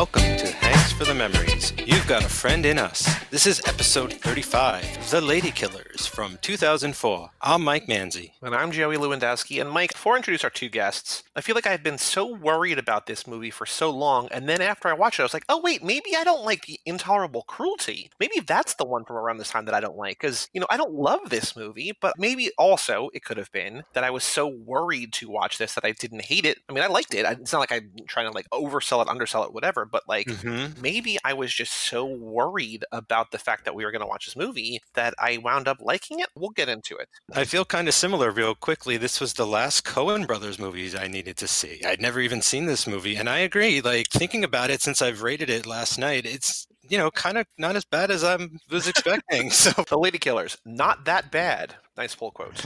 welcome Memories. You've got a friend in us. This is episode 35, The Lady Killers from 2004. I'm Mike Manzi. And I'm Joey Lewandowski. And Mike, before I introduce our two guests, I feel like I've been so worried about this movie for so long. And then after I watched it, I was like, oh, wait, maybe I don't like the intolerable cruelty. Maybe that's the one from around this time that I don't like. Because, you know, I don't love this movie, but maybe also it could have been that I was so worried to watch this that I didn't hate it. I mean, I liked it. It's not like I'm trying to like oversell it, undersell it, whatever. But like, mm-hmm. maybe I was just so worried about the fact that we were going to watch this movie that I wound up liking it. We'll get into it. I feel kind of similar real quickly. This was the last Coen Brothers movies I needed to see. I'd never even seen this movie. And I agree, like thinking about it since I've rated it last night, it's you know, kind of not as bad as I was expecting. so the Lady Killers, not that bad. Nice pull quote.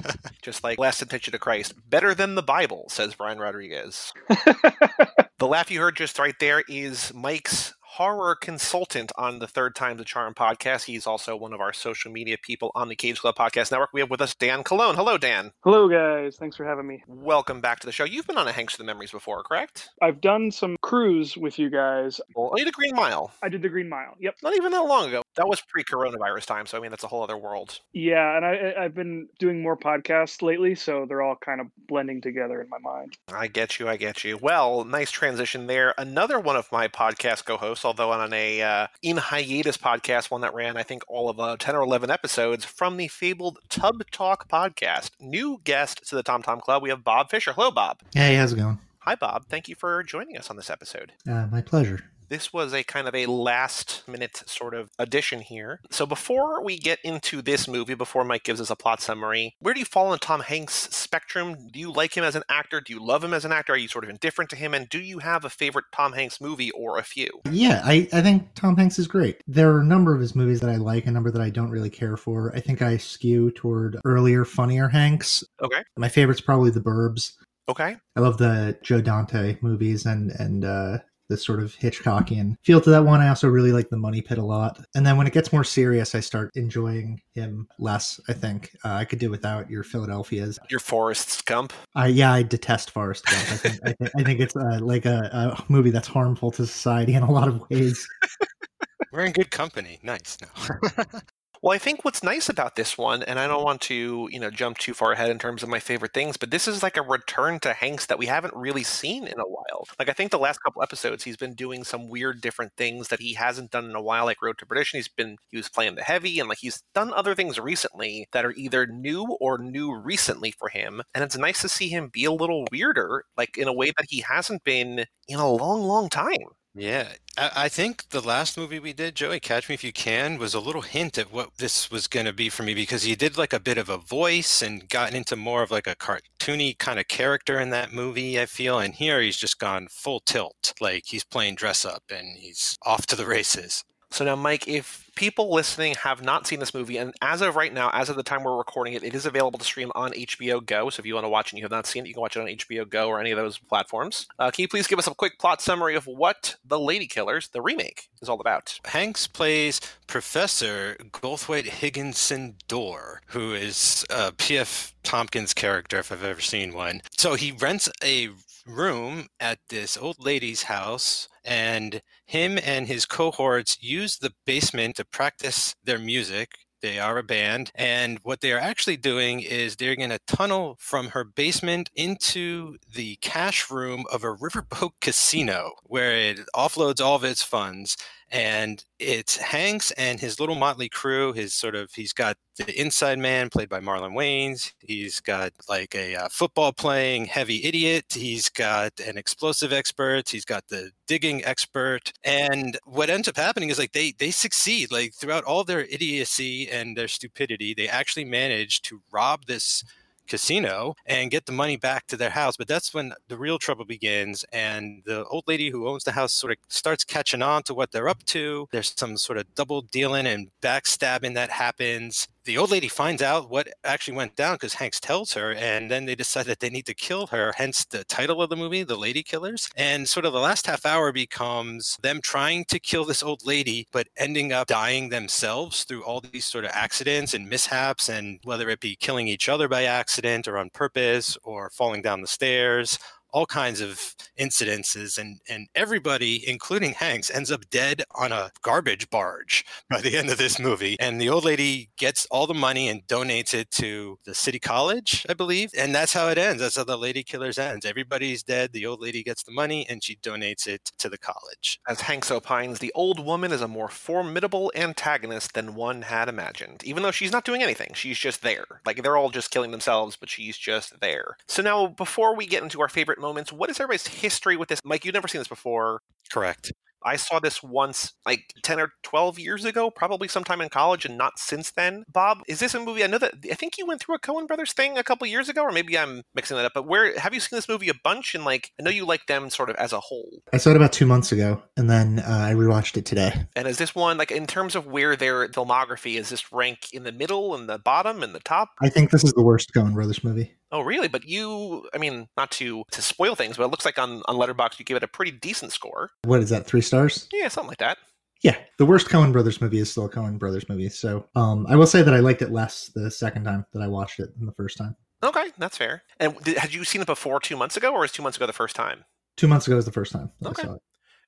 Just like Last Temptation to Christ, better than the Bible, says Brian Rodriguez. the laugh you heard just right there is Mike's horror consultant on the Third Time the Charm podcast. He's also one of our social media people on the Cage Club Podcast Network. We have with us Dan Colon. Hello, Dan. Hello, guys. Thanks for having me. Welcome back to the show. You've been on a Hanks the Memories before, correct? I've done some cruise with you guys. Well, you did Green Mile. I did the Green Mile. Yep. Not even that long ago. That was pre-coronavirus time, so I mean that's a whole other world. Yeah, and I, I've been doing more podcasts lately, so they're all kind of blending together in my mind. I get you. I get you. Well, nice transition there. Another one of my podcast co-hosts, although on a uh, in hiatus podcast, one that ran, I think, all of uh, 10 or 11 episodes from the fabled Tub Talk podcast. New guest to the Tom Tom Club, we have Bob Fisher. Hello, Bob. Hey, how's it going? Hi, Bob. Thank you for joining us on this episode. Uh, my pleasure. This was a kind of a last minute sort of addition here. So before we get into this movie, before Mike gives us a plot summary, where do you fall on Tom Hanks' spectrum? Do you like him as an actor? Do you love him as an actor? Are you sort of indifferent to him? And do you have a favorite Tom Hanks movie or a few? Yeah, I, I think Tom Hanks is great. There are a number of his movies that I like, a number that I don't really care for. I think I skew toward earlier, funnier Hanks. Okay. My favorite's probably The Burbs. Okay. I love the Joe Dante movies and and uh, the sort of Hitchcockian feel to that one. I also really like the Money Pit a lot. And then when it gets more serious, I start enjoying him less. I think uh, I could do without your Philadelphia's, your Forrest Gump. I yeah, I detest Forrest Gump. I think I think, I think it's uh, like a, a movie that's harmful to society in a lot of ways. We're in good company. Nice. No. Well, I think what's nice about this one, and I don't want to, you know, jump too far ahead in terms of my favorite things, but this is like a return to Hanks that we haven't really seen in a while. Like I think the last couple episodes, he's been doing some weird, different things that he hasn't done in a while, like Road to Perdition. He's been he was playing the heavy, and like he's done other things recently that are either new or new recently for him. And it's nice to see him be a little weirder, like in a way that he hasn't been in a long, long time. Yeah, I, think the last movie we did, Joey, Catch Me If You Can, was a little hint at what this was going to be for me because he did like a bit of a voice and gotten into more of like a cartoony kind of character in that movie, I feel. And here he's just gone full tilt. Like he's playing dress up and he's off to the races. So now, Mike, if people listening have not seen this movie, and as of right now, as of the time we're recording it, it is available to stream on HBO Go. So if you want to watch and you have not seen it, you can watch it on HBO Go or any of those platforms. Uh, can you please give us a quick plot summary of what The Lady Killers, the remake, is all about? Hanks plays Professor Goldthwait Higginson Dorr, who is uh, P.F. Tompkins' character, if I've ever seen one. So he rents a room at this old lady's house and him and his cohorts use the basement to practice their music they are a band. And what they are actually doing is they're going to tunnel from her basement into the cash room of a riverboat casino where it offloads all of its funds and it's Hanks and his little motley crew. His sort of he's got the inside man played by Marlon Wayans. He's got like a uh, football playing heavy idiot. He's got an explosive expert. He's got the digging expert. And what ends up happening is like they they succeed like throughout all their idiocy and their stupidity. They actually manage to rob this casino and get the money back to their house. But that's when the real trouble begins. And the old lady who owns the house sort of starts catching on to what they're up to. There's some sort of double dealing and backstabbing that happens the old lady finds out what actually went down because Hanks tells her, and then they decide that they need to kill her. Hence the title of the movie, The Lady Killers. And sort of the last half hour becomes them trying to kill this old lady, but ending up dying themselves through all these sort of accidents and mishaps, and whether it be killing each other by accident or on purpose or falling down the stairs all kinds of incidences, and and everybody, including Hanks, ends up dead on a garbage barge by the end of this movie. And the old lady gets all the money and donates it to the city college, I believe, and that's how it ends. That's how the Lady Killers ends. Everybody's dead. The old lady gets the money, and she donates it to the college. As Hanks opines, the old woman is a more formidable antagonist than one had imagined. Even though she's not doing anything, she's just there. Like they're all just killing themselves, but she's just there. So now, before we get into our favorite moments, what is everybody's history with this? Mike, you've never seen this before. Correct. I saw this once, like 10 or 12 years ago, probably sometime in college, and not since then. Bob, is this a movie? I know that I think you went through a Coen Brothers thing a couple years ago, or maybe I'm mixing that up. But where have you seen this movie a bunch? And like, I know you like them sort of as a whole. I saw it about two months ago, and then uh, I rewatched it today. And is this one like in terms of where their filmography is this rank in the middle and the bottom and the top? I think this is the worst Coen Brothers movie. Oh, really? But you, I mean, not to to spoil things, but it looks like on on Letterbox you give it a pretty decent score. What is that? Three stars? Yeah, something like that. Yeah, the worst Coen Brothers movie is still a Coen Brothers movie. So um, I will say that I liked it less the second time that I watched it than the first time. Okay, that's fair. And did, had you seen it before two months ago, or was two months ago the first time? Two months ago was the first time that Okay.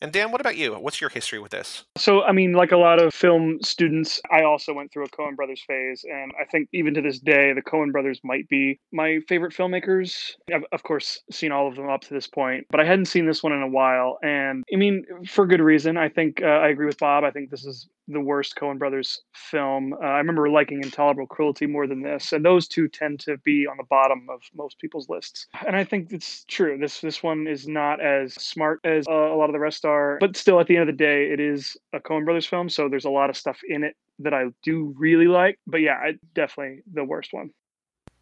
And Dan, what about you? What's your history with this? So, I mean, like a lot of film students, I also went through a Coen Brothers phase. And I think even to this day, the Coen Brothers might be my favorite filmmakers. I've, of course, seen all of them up to this point, but I hadn't seen this one in a while. And I mean, for good reason. I think uh, I agree with Bob. I think this is the worst Coen Brothers film. Uh, I remember liking Intolerable Cruelty more than this, and those two tend to be on the bottom of most people's lists. And I think it's true. This this one is not as smart as uh, a lot of the rest are, but still, at the end of the day, it is a Coen Brothers film, so there's a lot of stuff in it that I do really like. But yeah, I, definitely the worst one.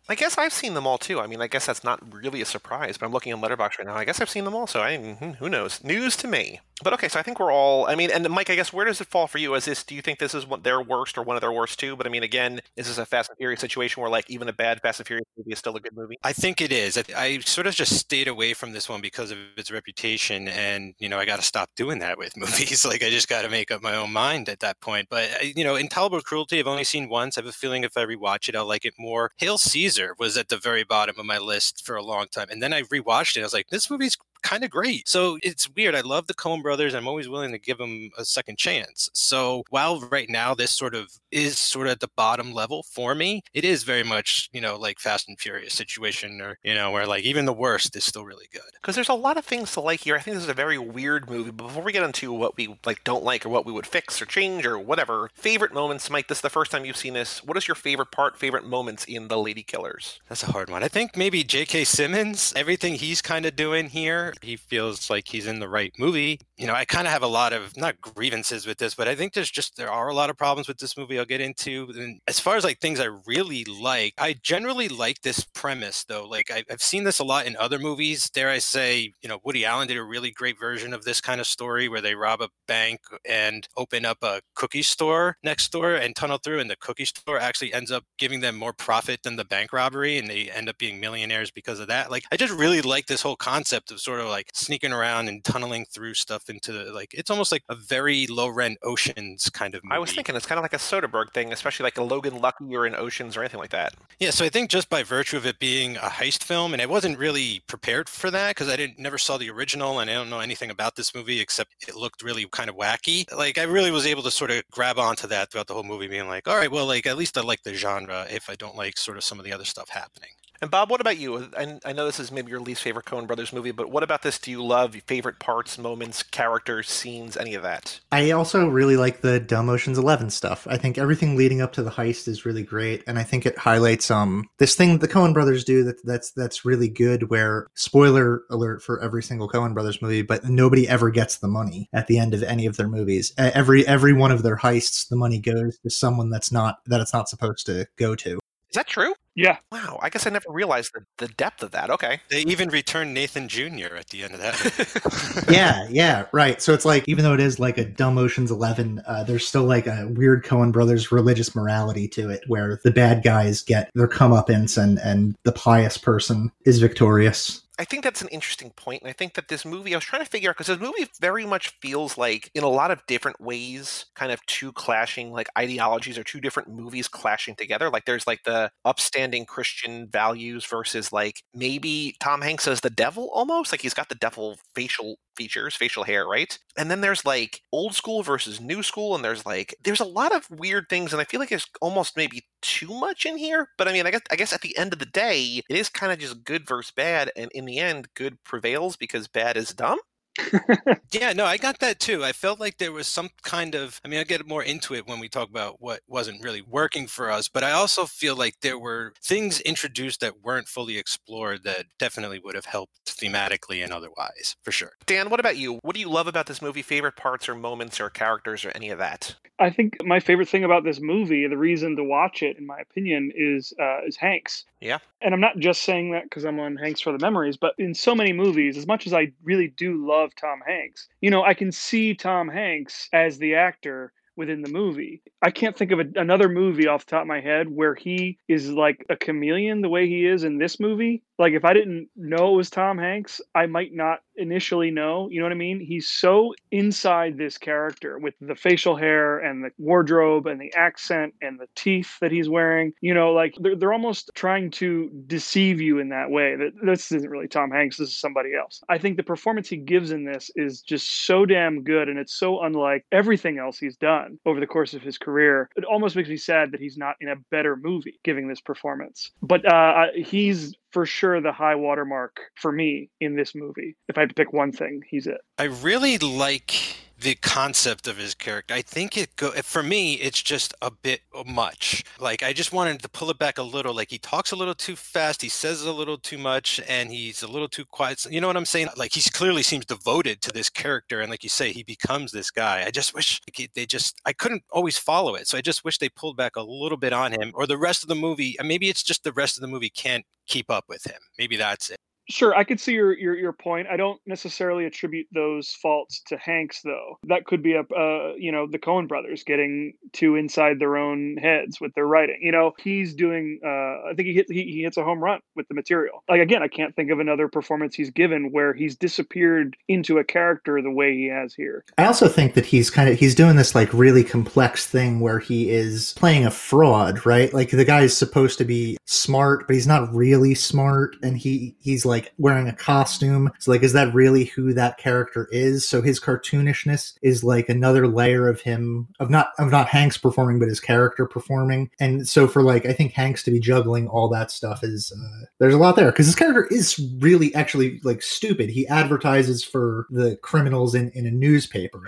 I guess I've seen them all too. I mean, I guess that's not really a surprise, but I'm looking on Letterbox right now. I guess I've seen them all, so I hmm, who knows? News to me. But okay, so I think we're all. I mean, and Mike, I guess where does it fall for you? As this, do you think this is one, their worst or one of their worst too? But I mean, again, is this a Fast and Furious situation where like even a bad Fast and Furious movie is still a good movie? I think it is. I, I sort of just stayed away from this one because of its reputation, and you know I got to stop doing that with movies. like I just got to make up my own mind at that point. But you know, Intolerable Cruelty, I've only seen once. I have a feeling if I rewatch it, I'll like it more. Hail Caesar was at the very bottom of my list for a long time, and then I rewatched it. I was like, this movie's kind of great. So it's weird. I love the Coen brothers. I'm always willing to give them a second chance. So while right now this sort of is sort of at the bottom level for me, it is very much, you know, like Fast and Furious situation or, you know, where like even the worst is still really good. Because there's a lot of things to like here. I think this is a very weird movie. But before we get into what we like don't like or what we would fix or change or whatever, favorite moments, Mike. This is the first time you've seen this. What is your favorite part, favorite moments in The Lady Killers? That's a hard one. I think maybe J.K. Simmons, everything he's kind of doing here, he feels like he's in the right movie. You know, I kind of have a lot of not grievances with this, but I think there's just there are a lot of problems with this movie. I'll get into. And as far as like things I really like, I generally like this premise though. Like I, I've seen this a lot in other movies. Dare I say, you know, Woody Allen did a really great version of this kind of story where they rob a bank and open up a cookie store next door and tunnel through, and the cookie store actually ends up giving them more profit than the bank robbery, and they end up being millionaires because of that. Like I just really like this whole concept of sort of like sneaking around and tunneling through stuff into the, like it's almost like a very low rent oceans kind of movie. I was thinking it's kind of like a Soderbergh thing, especially like a Logan Lucky or in Oceans or anything like that. Yeah, so I think just by virtue of it being a heist film, and I wasn't really prepared for that because I didn't never saw the original, and I don't know anything about this movie except it looked really kind of wacky. Like I really was able to sort of grab onto that throughout the whole movie, being like, all right, well, like at least I like the genre if I don't like sort of some of the other stuff happening. And Bob, what about you? I, I know this is maybe your least favorite Coen Brothers movie, but what about this do you love? Your favorite parts, moments, characters, scenes, any of that? I also really like the Dumb Oceans Eleven stuff. I think everything leading up to the heist is really great, and I think it highlights um this thing the Coen Brothers do that that's that's really good. Where spoiler alert for every single Coen Brothers movie, but nobody ever gets the money at the end of any of their movies. Every every one of their heists, the money goes to someone that's not that it's not supposed to go to. Is that true? Yeah, Wow, I guess I never realized the, the depth of that. Okay. They even returned Nathan Jr. at the end of that. yeah, yeah, right. So it's like even though it is like a dumb Ocean's Eleven, uh, there's still like a weird Coen Brothers religious morality to it, where the bad guys get their comeuppance and and the pious person is victorious. I think that's an interesting point, and I think that this movie I was trying to figure out because this movie very much feels like, in a lot of different ways, kind of two clashing like ideologies or two different movies clashing together. Like there's like the upstanding Christian values versus like maybe Tom Hanks as the devil almost like he's got the devil facial features, facial hair, right? And then there's like old school versus new school, and there's like there's a lot of weird things, and I feel like there's almost maybe too much in here. But I mean, I guess I guess at the end of the day, it is kind of just good versus bad, and in the end, good prevails because bad is dumb. yeah, no, I got that too. I felt like there was some kind of, I mean, I'll get more into it when we talk about what wasn't really working for us, but I also feel like there were things introduced that weren't fully explored that definitely would have helped thematically and otherwise, for sure. Dan, what about you? What do you love about this movie? Favorite parts or moments or characters or any of that? I think my favorite thing about this movie, the reason to watch it, in my opinion, is uh, is Hanks. Yeah. And I'm not just saying that because I'm on Hanks for the memories, but in so many movies, as much as I really do love Tom Hanks, you know, I can see Tom Hanks as the actor within the movie. I can't think of a, another movie off the top of my head where he is like a chameleon the way he is in this movie. Like if I didn't know it was Tom Hanks, I might not initially know. You know what I mean? He's so inside this character with the facial hair and the wardrobe and the accent and the teeth that he's wearing. You know, like they're, they're almost trying to deceive you in that way that this isn't really Tom Hanks, this is somebody else. I think the performance he gives in this is just so damn good and it's so unlike everything else he's done over the course of his career. It almost makes me sad that he's not in a better movie giving this performance. But uh, he's for sure the high watermark for me in this movie. If I had to pick one thing, he's it. I really like the concept of his character. I think it go for me. It's just a bit much. Like I just wanted to pull it back a little. Like he talks a little too fast. He says a little too much, and he's a little too quiet. You know what I'm saying? Like he clearly seems devoted to this character, and like you say, he becomes this guy. I just wish they just. I couldn't always follow it, so I just wish they pulled back a little bit on him, or the rest of the movie. Uh, maybe it's just the rest of the movie can't keep up with him. Maybe that's it. Sure, I could see your, your your point. I don't necessarily attribute those faults to Hanks, though. That could be a uh, you know the Coen brothers getting too inside their own heads with their writing. You know, he's doing. Uh, I think he hits he, he hits a home run with the material. Like again, I can't think of another performance he's given where he's disappeared into a character the way he has here. I also think that he's kind of he's doing this like really complex thing where he is playing a fraud, right? Like the guy is supposed to be smart, but he's not really smart, and he he's like like wearing a costume. So like, is that really who that character is? So his cartoonishness is like another layer of him of not of not Hanks performing, but his character performing. And so for like, I think Hanks to be juggling all that stuff is uh, there's a lot there because his character is really actually like stupid. He advertises for the criminals in in a newspaper,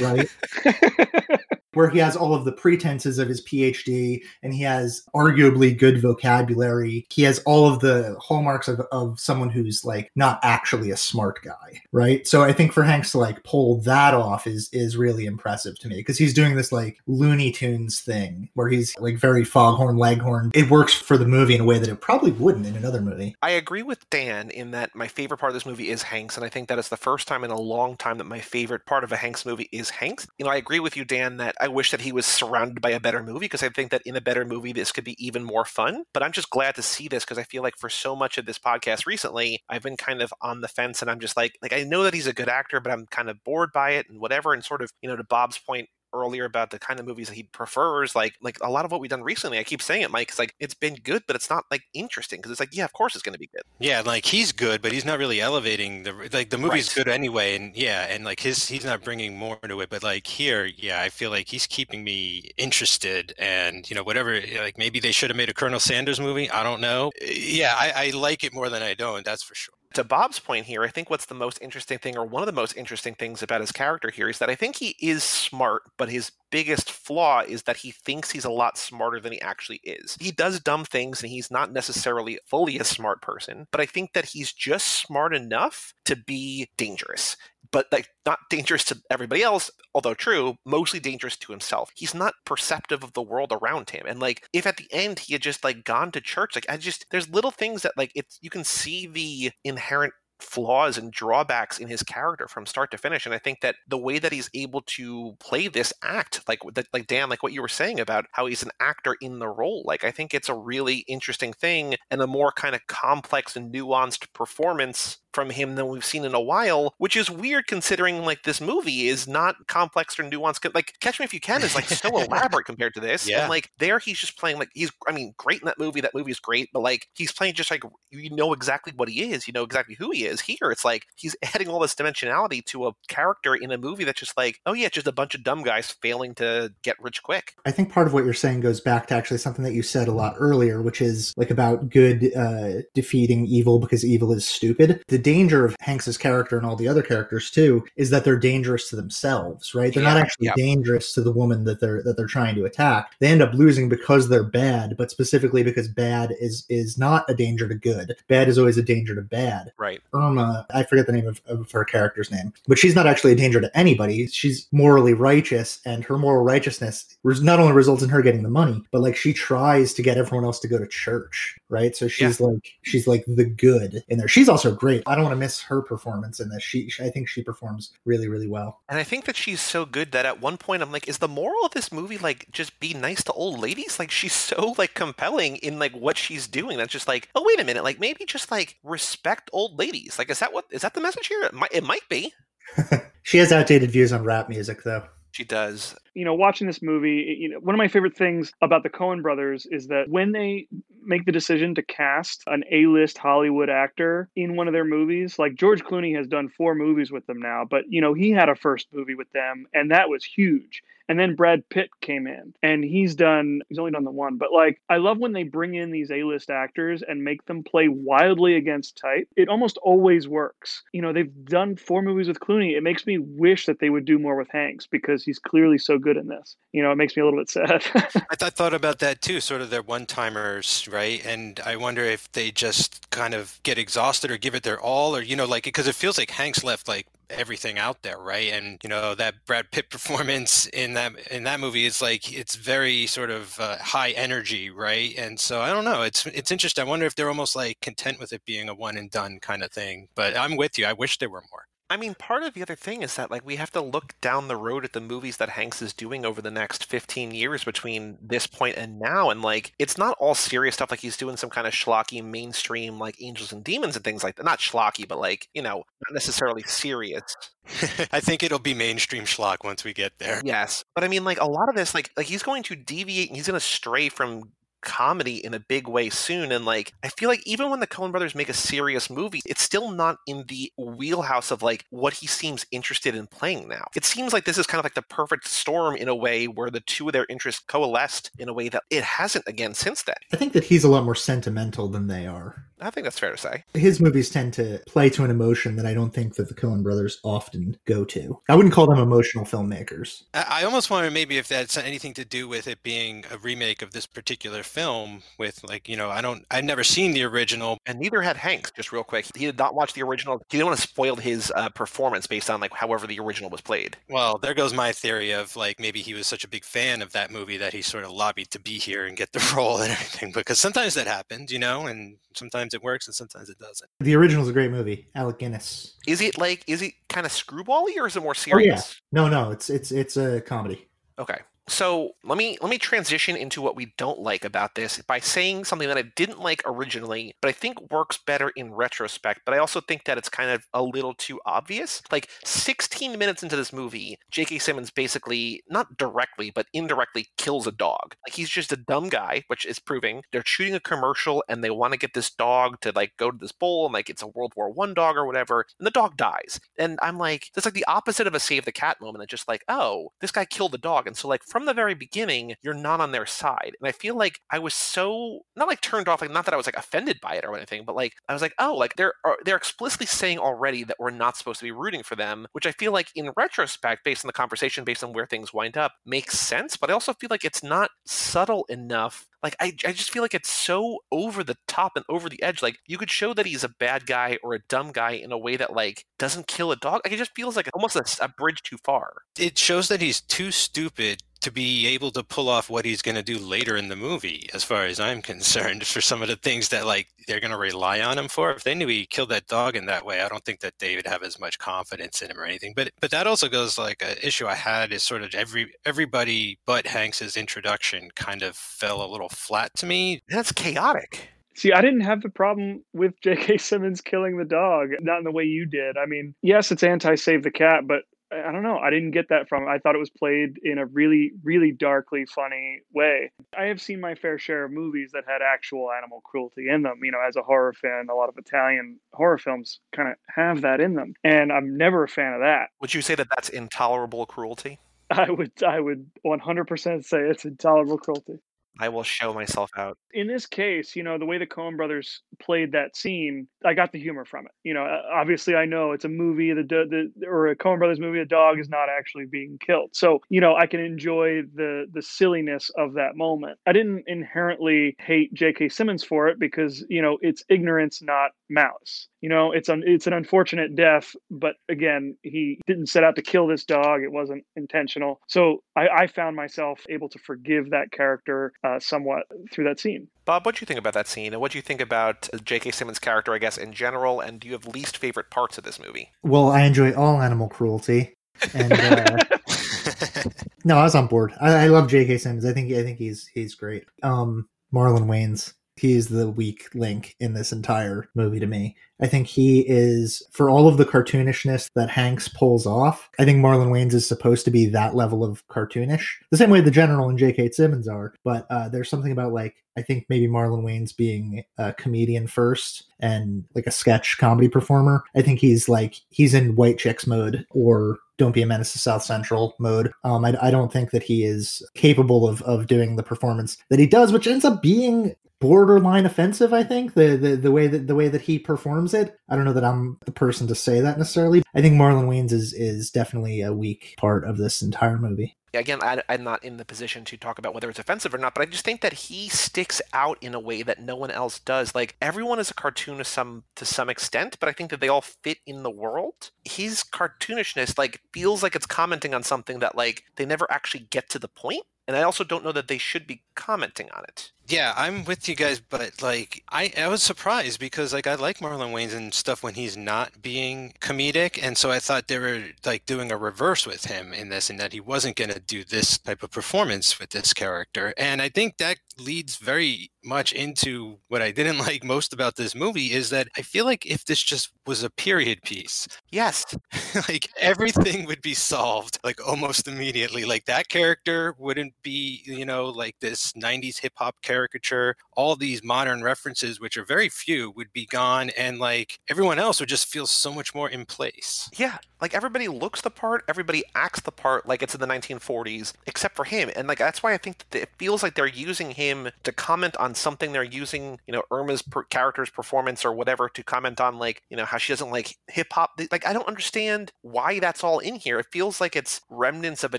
right? where he has all of the pretenses of his PhD and he has arguably good vocabulary. He has all of the hallmarks of, of someone who's like not actually a smart guy, right? So I think for Hanks to like pull that off is is really impressive to me because he's doing this like Looney Tunes thing where he's like very foghorn leghorn. It works for the movie in a way that it probably wouldn't in another movie. I agree with Dan in that my favorite part of this movie is Hanks, and I think that it's the first time in a long time that my favorite part of a Hanks movie is Hanks. You know, I agree with you, Dan, that I wish that he was surrounded by a better movie because I think that in a better movie this could be even more fun. But I'm just glad to see this because I feel like for so much of this podcast recently, I've been kind of on the fence and I'm just like like I know that he's a good actor, but I'm kind of bored by it and whatever. And sort of, you know, to Bob's point earlier about the kind of movies that he prefers, like like a lot of what we've done recently. I keep saying it, Mike. It's like it's been good, but it's not like interesting because it's like, yeah, of course it's going to be good. Yeah, like he's good, but he's not really elevating the like the movie's right. good anyway, and yeah, and like his he's not bringing more to it. But like here, yeah, I feel like he's keeping me interested, and you know whatever. Eh, like maybe they should have made a Colonel Sanders movie. I don't know. Eh, yeah, I, I like it more than I don't. That's for sure to Bob's point here, I think what's the most interesting thing, or one of the most interesting things about his character here, is that I think he is smart, but his biggest flaw is that he thinks he's a lot smarter than he actually is. He does dumb things and he's not necessarily fully a smart person, but I think that he's just smart enough to be dangerous but like not dangerous to everybody else, although true, mostly dangerous to himself. He's not perceptive of the world around him. And like if at the end he had just like gone to church, like I just there's little things that like it's you can see the inherent flaws and drawbacks in his character from start to finish. And I think that the way that he's able to play this act, like like Dan, like what you were saying about how he's an actor in the role, like I think it's a really interesting thing and a more kind of complex and nuanced performance from him than we've seen in a while, which is weird considering like this movie is not complex or nuanced. Like Catch Me If You Can is like so elaborate compared to this. Yeah. And like there he's just playing like he's I mean, great in that movie. That movie is great, but like he's playing just like you know exactly what he is, you know exactly who he is. Here it's like he's adding all this dimensionality to a character in a movie that's just like, oh yeah, just a bunch of dumb guys failing to get rich quick. I think part of what you're saying goes back to actually something that you said a lot earlier, which is like about good uh, defeating evil because evil is stupid. The danger of Hanks's character and all the other characters too is that they're dangerous to themselves, right? They're not actually yeah. dangerous to the woman that they're that they're trying to attack. They end up losing because they're bad, but specifically because bad is is not a danger to good. Bad is always a danger to bad. Right. Irma, I forget the name of, of her character's name, but she's not actually a danger to anybody. She's morally righteous, and her moral righteousness not only results in her getting the money, but like she tries to get everyone else to go to church, right? So she's like she's like the good in there. She's also great. I don't want to miss her performance in this. She, she I think she performs really really well. And I think that she's so good that at one point I'm like, is the moral of this movie like just be nice to old ladies? Like she's so like compelling in like what she's doing. That's just like, oh wait a minute, like maybe just like respect old ladies. Like is that what is that the message here? It might, it might be. She has outdated views on rap music though. She does. You know, watching this movie, you know, one of my favorite things about the Coen brothers is that when they make the decision to cast an A-list Hollywood actor in one of their movies, like George Clooney has done four movies with them now, but you know, he had a first movie with them and that was huge. And then Brad Pitt came in and he's done he's only done the one, but like I love when they bring in these A-list actors and make them play wildly against type. It almost always works. You know, they've done four movies with Clooney. It makes me wish that they would do more with Hanks because he's clearly so good in this. You know, it makes me a little bit sad. I th- thought about that too, sort of their one timers, right? And I wonder if they just kind of get exhausted or give it their all, or, you know, like, because it feels like Hanks left like everything out there, right? And, you know, that Brad Pitt performance in that in that movie is like, it's very sort of uh, high energy, right? And so I don't know. It's, it's interesting. I wonder if they're almost like content with it being a one and done kind of thing. But I'm with you. I wish there were more. I mean, part of the other thing is that like we have to look down the road at the movies that Hanks is doing over the next 15 years between this point and now and like it's not all serious stuff like he's doing some kind of schlocky mainstream like Angels and Demons and things like that. Not schlocky, but like, you know, not necessarily serious. I think it'll be mainstream schlock once we get there. Yes. But I mean like a lot of this like like he's going to deviate and he's going to stray from comedy in a big way soon and like i feel like even when the coen brothers make a serious movie it's still not in the wheelhouse of like what he seems interested in playing now it seems like this is kind of like the perfect storm in a way where the two of their interests coalesced in a way that it hasn't again since then I think that he's a lot more sentimental than they are. I think that's fair to say His movies tend to play to an emotion that I don't think that the Coen brothers often go to. I wouldn't call them emotional filmmakers. I I almost wonder maybe if that's anything to do with it being a remake of this particular film. With like, you know, I don't, I've never seen the original. and neither had hanks just real quick he did not watch the original he didn't want to spoil his uh, performance based on like however the original was played Well, there goes my theory of like maybe he was such a big fan of that movie that he sort of lobbied to be here and get the role and everything. Because sometimes that happens, you know, and sometimes it works and sometimes it doesn't. The original is a great movie. Alec Guinness. is it like is it kind of screwbally or is it more Oh, yeah. serious No, no, it's it's it's a comedy. Okay. So let me let me transition into what we don't like about this by saying something that I didn't like originally, but I think works better in retrospect. But I also think that it's kind of a little too obvious. Like 16 minutes into this movie, J.K. Simmons basically not directly but indirectly kills a dog. Like he's just a dumb guy, which is proving they're shooting a commercial and they want to get this dog to like go to this bowl and like it's a World War One dog or whatever, and the dog dies. And I'm like, that's like the opposite of a save the cat moment. It's just like, oh, this guy killed the dog, and so like from the very beginning, you're not on their side. And I feel like I was so not like turned off, like not that I was like offended by it or anything, but like I was like, oh, like they're uh, they're explicitly saying already that we're not supposed to be rooting for them, which I feel like in retrospect, based on the conversation, based on where things wind up, makes sense. But I also feel like it's not subtle enough like I, I just feel like it's so over the top and over the edge like you could show that he's a bad guy or a dumb guy in a way that like doesn't kill a dog like it just feels like almost a, a bridge too far It shows that he's too stupid to be able to pull off what he's going to do later in the movie, as far as I'm concerned, for some of the things that like they're going to rely on him for. If they knew he killed that dog in that way, I don't think that they would have as much confidence in him or anything. But but that also goes like an issue I had is sort of every everybody but Hanks's introduction kind of fell a little flat to me. That's chaotic. See, I didn't have the problem with J.K. Simmons killing the dog, not in the way you did. I mean, yes, it's anti save the cat, but I don't know. I didn't get that from it. I thought it was played in a really, really darkly funny way. I have seen my fair share of movies that had actual animal cruelty in them. You know, as a horror fan, a lot of Italian horror films kind of have that in them. And I'm never a fan of that. Would you say that that's intolerable cruelty? I would I would 100% say it's intolerable cruelty. I will show myself out. In this case, you know, the way the Coen brothers played that scene, I got the humor from it. You know, obviously I know it's a movie, the, the or a Coen brothers movie, a dog is not actually being killed. So, you know, I can enjoy the the silliness of that moment. I didn't inherently hate J.K. Simmons for it because, you know, it's ignorance, not malice. You know, it's an it's an unfortunate death, but again, he didn't set out to kill this dog. It wasn't intentional. So I, I found myself able to forgive that character uh, somewhat through that scene. Bob, what do you think about that scene, and what do you think about J.K. Simmons' character, I guess, in general? And do you have least favorite parts of this movie? Well, I enjoy all animal cruelty, and uh, no, I was on board. I, I love J.K. Simmons. I think I think he's he's great. Um, Marlon Wayans he's the weak link in this entire movie to me. I think he is, for all of the cartoonishness that Hanks pulls off, I think Marlon Wayans is supposed to be that level of cartoonish, the same way the General and J.K. Simmons are. But uh, there's something about, like, I think maybe Marlon Wayans being a comedian first and like a sketch comedy performer. I think he's like, he's in white chicks mode or don't be a menace to South Central mode. Um, I, I, don't think that he is capable of of doing the performance that he does, which ends up being borderline offensive. I think the, the the way that the way that he performs it. I don't know that I'm the person to say that necessarily. I think Marlon Wayans is is definitely a weak part of this entire movie again, I, am not in the position to talk about whether it's offensive or not, but I just think that he sticks out in a way that no one else does. Like everyone is a cartoon to some to some extent, but I think that they all fit in the world. His cartoonishness like feels like it's commenting on something that like they never actually get to the point and I also don't know that they should be commenting on it. Yeah, I'm with you guys, but like I, I was surprised because like I like Marlon Wayans and stuff when he's not being comedic, and so I thought they were like doing a reverse with him in this, and that he wasn't going to do this type of performance with this character, and I think that leads very much into what I didn't like most about this movie is that I feel like if this just was a period piece, yes, like everything would be solved like almost immediately. Like that character wouldn't be, you know, like this 90s hip hop caricature. All these modern references, which are very few, would be gone and like everyone else would just feel so much more in place. Yeah, like everybody looks the part, everybody acts the part like it's in the 1940s, except for him. And like that's why I think that it feels like they're using him to comment on something they're using, you know, Irma's per- character's performance or whatever to comment on, like you know how she doesn't like hip hop. Like I don't understand why that's all in here. It feels like it's remnants of a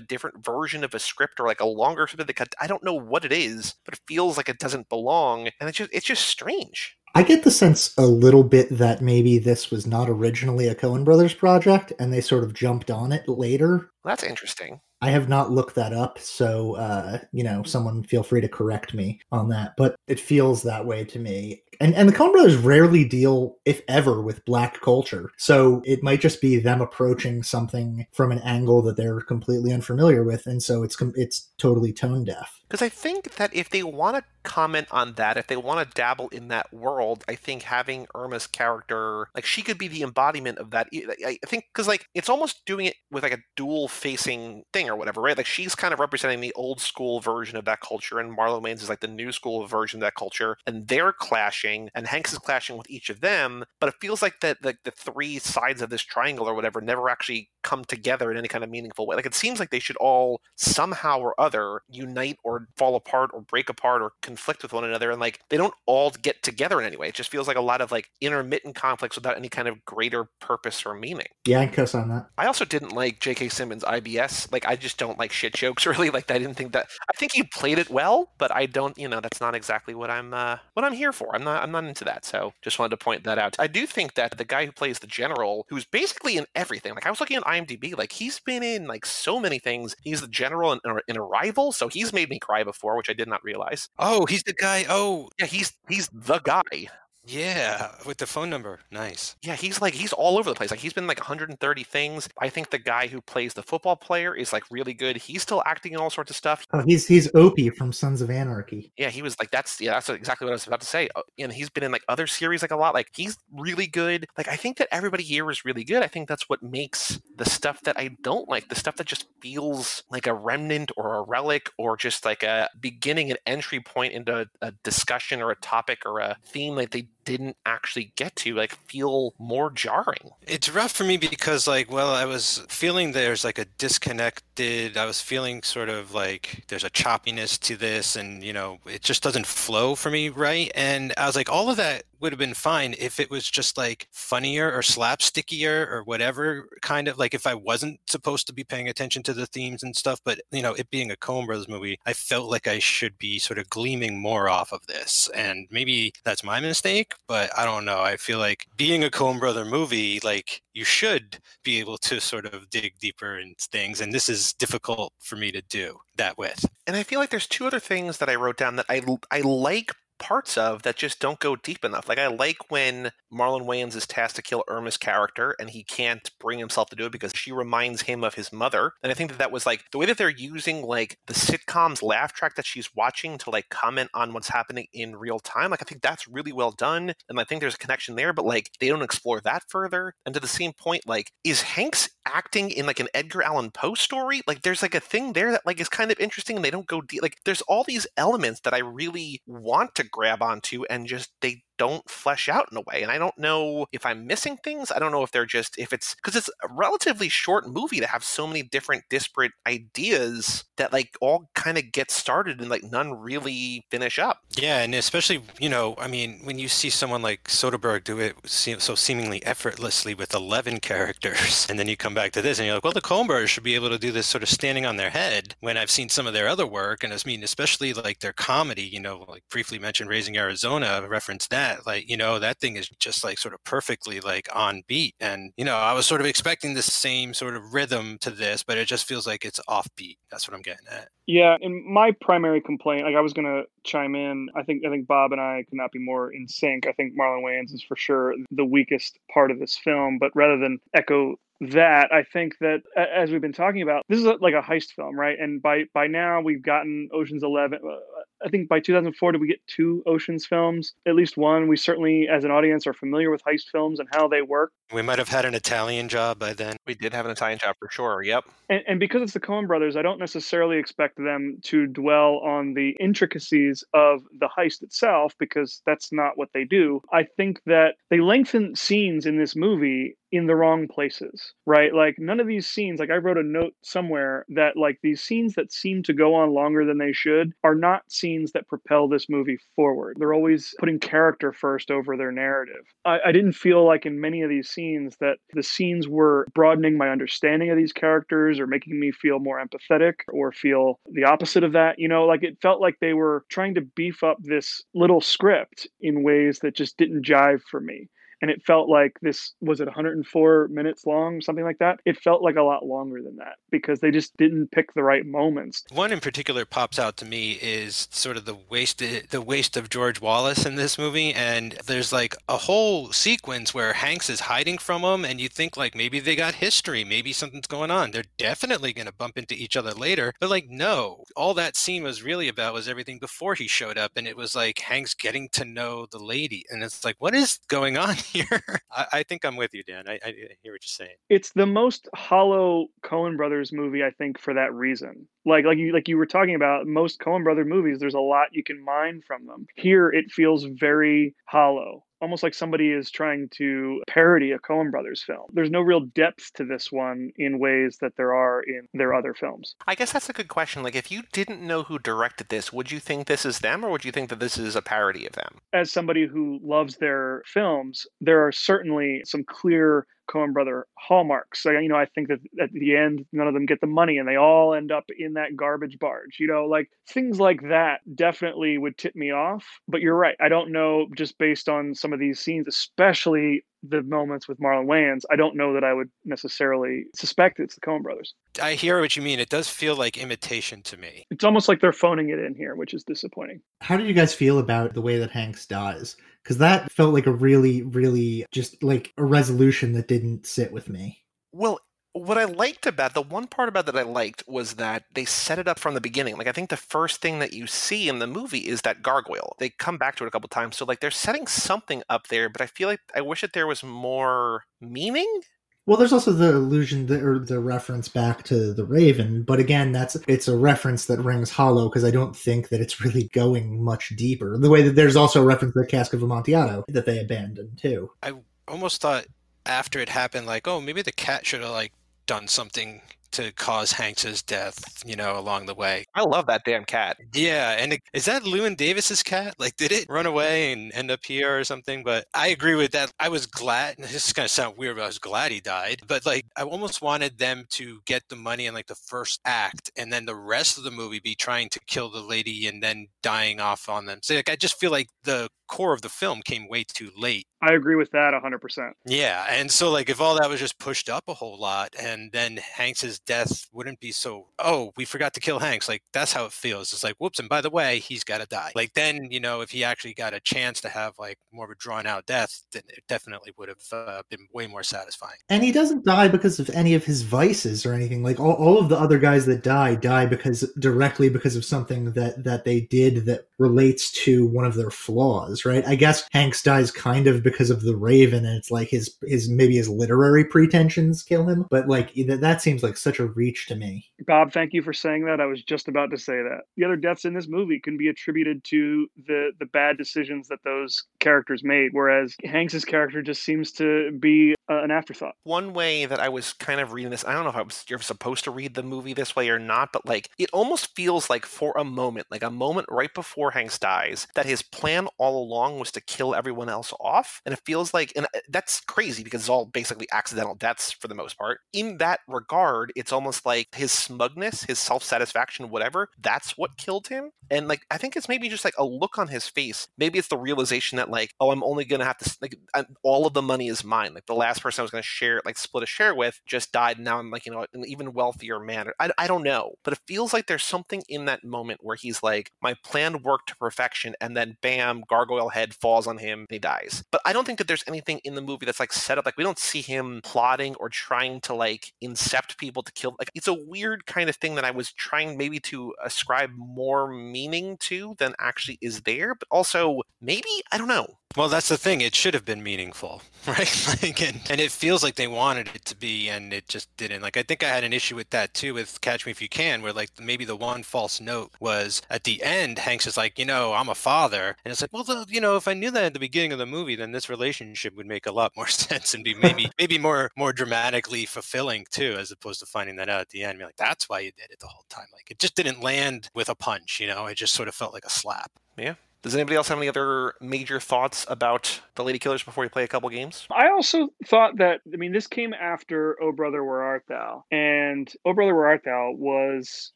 different version of a script or like a longer script. That I don't know what it is, but it feels like it doesn't belong, and it's just it's just strange. I get the sense a little bit that maybe this was not originally a Coen Brothers project and they sort of jumped on it later. That's interesting. I have not looked that up, so uh, you know, someone feel free to correct me on that. But it feels that way to me. And and the Coen Brothers rarely deal, if ever, with black culture. So it might just be them approaching something from an angle that they're completely unfamiliar with, and so it's it's totally tone deaf. Because I think that if they want to comment on that, if they want to dabble in that world, I think having Irma's character, like she could be the embodiment of that. I think because like it's almost doing it with like a dual facing thing or whatever, right? Like she's kind of representing the old school version of that culture, and Marlon Wayans is like the new school version of that culture, and they're clashing, and Hanks is clashing with each of them. But it feels like that like the three sides of this triangle or whatever never actually come together in any kind of meaningful way. Like it seems like they should all somehow or other unite or or fall apart or break apart or conflict with one another. And like they don't all get together in any way. It just feels like a lot of like intermittent conflicts without any kind of greater purpose or meaning. Yeah, I cuss on that. I also didn't like J.K. Simmons' IBS. Like I just don't like shit jokes really. Like I didn't think that. I think he played it well, but I don't. You know, that's not exactly what I'm uh, what I'm here for. I'm not. I'm not into that. So just wanted to point that out. I do think that the guy who plays the general, who's basically in everything. Like I was looking at IMDb, like he's been in like so many things. He's the general in, in Arrival, so he's made me cry before, which I did not realize. Oh, he's the guy. Oh, Yeah, he's he's the guy. Yeah, with the phone number. Nice. Yeah, he's like he's all over the place. Like he's been like 130 things. I think the guy who plays the football player is like really good. He's still acting in all sorts of stuff. Oh, he's he's Opie from Sons of Anarchy. Yeah, he was like that's yeah, that's exactly what I was about to say. Uh, And he's been in like other series like a lot. Like he's really good. Like I think that everybody here is really good. I think that's what makes the stuff that I don't like, the stuff that just feels like a remnant or a relic or just like a beginning and entry point into a, a discussion or a topic or a theme like they didn't actually get to like feel more jarring. It's rough for me because, like, well, I was feeling there's like a disconnected. I was feeling sort of like there's a choppiness to this, and you know, it just doesn't flow for me right. And I was like, all of that would have been fine if it was just like funnier or slapstickier or whatever kind of like if I wasn't supposed to be paying attention to the themes and stuff. But you know, it being a Coen Brothers movie, I felt like I should be sort of gleaming more off of this, and maybe that's my mistake. But I don't know. I feel like being a Coen Brother movie, like you should be able to sort of dig deeper in things, and this is difficult for me to do that with. And I feel like there's two other things that I wrote down that I I like parts of that just don't go deep enough. Like I like when Marlon Wayans is tasked to kill Irma's character and he can't bring himself to do it because she reminds him of his mother. And I think that that was like the way that they're using like the sitcom's laugh track that she's watching to like comment on what's happening in real time. Like I think that's really well done and I think there's a connection there but like they don't explore that further. And to the same point like is Hanks acting in like an Edgar Allan Poe story? Like there's like a thing there that like is kind of interesting and they don't go deep. Like there's all these elements that I really want to grab onto and just they don't flesh out in a way and i don't know if i'm missing things i don't know if they're just if it's because it's a relatively short movie to have so many different disparate ideas that like all kind of get started and like none really finish up Yeah, and especially you know, I mean, when you see someone like Soderbergh do it so seemingly effortlessly with eleven characters, and then you come back to this, and you're like, well, the Coen Brothers should be able to do this sort of standing on their head. When I've seen some of their other work, and I mean, especially like their comedy, you know, like briefly mentioned Raising Arizona, reference that, like you know, that thing is just like sort of perfectly like on beat, and you know, I was sort of expecting the same sort of rhythm to this, but it just feels like it's offbeat. That's what I'm getting at. Yeah, and my primary complaint, like I was gonna chime in. I think I think Bob and I could not be more in sync. I think Marlon Wayans is for sure the weakest part of this film. But rather than echo that, I think that as we've been talking about, this is like a heist film, right? And by by now we've gotten Ocean's Eleven. Uh, I think by 2004 did we get two Ocean's films? At least one. We certainly, as an audience, are familiar with heist films and how they work. We might have had an Italian job by then. we did have an italian job for sure yep and, and because it's the Coen brothers, I don't necessarily expect them to dwell on the intricacies of the heist itself because that's not what they do. I think that they lengthen scenes in this movie in the wrong places, right? Like none of these scenes, like I wrote a note somewhere that like these scenes that seem to go on longer than they should are not scenes that propel this movie forward. They're always putting character first over their narrative. I, I didn't feel like in many of these scenes that the scenes were broadening my understanding of these characters or making me feel more empathetic or feel the opposite of that. You know, like it felt like they were trying to beef up this little script in ways that just didn't jive for me and it felt like this was it 104 minutes long something like that it felt like a lot longer than that because they just didn't pick the right moments One in particular pops out to me is sort of the wasted the waste of George Wallace in this movie and there's like a whole sequence where Hanks is hiding from him and you think like maybe they got history, maybe something's going on. They're definitely going to bump into each other later. But like no, all that scene was really about was everything before he showed up and it was like Hanks getting to know the lady and it's like what is going on here? I, I think I'm with you, Dan. I, I hear what you're saying. it's the most hollow coen brothers movie i think for that reason Like like you like you were talking about most Coen brother movies, there's a lot you can mine from them. Here it feels very hollow almost like somebody is trying to parody a Coen Brothers film. There's no real depth to this one in ways that there are in their other films. I guess that's a good question. Like, if you didn't know who directed this, would you think this is them or would you think that this is a parody of them? As somebody who loves their films, there are certainly some clear Coen brother hallmarks. So, you know, I think that at the end, none of them get the money and they all end up in that garbage barge. You know, like things like that definitely would tip me off. But you're right. I don't know just based on some of these scenes, especially the moments with Marlon Wayans, I don't know that I would necessarily suspect it's the Coen brothers. I hear what you mean. It does feel like imitation to me. It's almost like they're phoning it in here, which is disappointing. How do you guys feel about the way that Hanks dies? Because that felt like a really, really just like a resolution that didn't sit with me. Well, what I liked about the one part about that I liked was that they set it up from the beginning. Like I think the first thing that you see in the movie is that gargoyle. They come back to it a couple times, so like they're setting something up there. But I feel like I wish that there was more meaning. Well, there's also the allusion that, or the reference back to the Raven, but again, that's it's a reference that rings hollow because I don't think that it's really going much deeper. The way that there's also a reference to the Cask of Amontillado that they abandoned too. I almost thought after it happened, like, oh, maybe the cat should have like done something to cause Hanks's death, you know, along the way. I love that damn cat. Yeah, and it, is that Llewyn Davis's cat? Like, did it run away and end up here or something? But I agree with that. I was glad. This is gonna sound weird, but I was glad he died. But like, I almost wanted them to get the money in like the first act, and then the rest of the movie be trying to kill the lady and then dying off on them. So like, I just feel like the core of the film came way too late. I agree with that 100%. Yeah, and so like if all that was just pushed up a whole lot and then Hanks's death wouldn't be so oh, we forgot to kill Hanks. Like that's how it feels. It's like whoops and by the way, he's got to die. Like then, you know, if he actually got a chance to have like more of a drawn out death, then it definitely would have uh, been way more satisfying. And he doesn't die because of any of his vices or anything. Like all, all of the other guys that die die because directly because of something that that they did that relates to one of their flaws, right? I guess Hanks dies kind of because of the Raven, and it's like his his maybe his literary pretensions kill him, but like that seems like such a reach to me. Bob, thank you for saying that. I was just about to say that. The other deaths in this movie can be attributed to the the bad decisions that those characters made, whereas Hanks's character just seems to be an afterthought. One way that I was kind of reading this, I don't know if I was you're supposed to read the movie this way or not, but like it almost feels like for a moment, like a moment right before Hanks dies, that his plan all along was to kill everyone else off, and it feels like, and uh, that's crazy because it's all basically accidental deaths for the most part. In that regard, it's almost like his smugness, his self satisfaction, whatever, that's what killed him. And like I think it's maybe just like a look on his face. Maybe it's the realization that like, oh, I'm only gonna have to like I'm, all of the money is mine. Like the last person I was gonna share, like split a share with, just died. And now I'm like you know an even wealthier man. I I don't know, but it feels like there's something in that moment where he's like, my plan worked to perfection, and then bam, gargoyle head falls on him, and he dies. But I don't think that there's anything in the movie that's like set up like we don't see him plotting or trying to like incept people to kill. Like it's a weird kind of thing that I was trying maybe to ascribe more meaning to than actually is there. But also maybe I don't know. Well, that's the thing. It should have been meaningful, right? like, and, and it feels like they wanted it to be, and it just didn't. Like, I think I had an issue with that too with Catch Me If You Can, where like maybe the one false note was at the end, Hanks is like, you know, I'm a father, and it's like, well, the, you know, if I knew that at the beginning of the movie, then this relationship would make a lot more sense and be maybe maybe more more dramatically fulfilling too, as opposed to finding that out at the end. Be like, that's why you did it the whole time. Like, it just didn't land with a punch. You know, it just sort of felt like a slap. Yeah. Does anybody else have any other major thoughts about the Lady Killers before we play a couple games? I also thought that, I mean, this came after Oh Brother, Where Art Thou? And Oh Brother, Where Art Thou was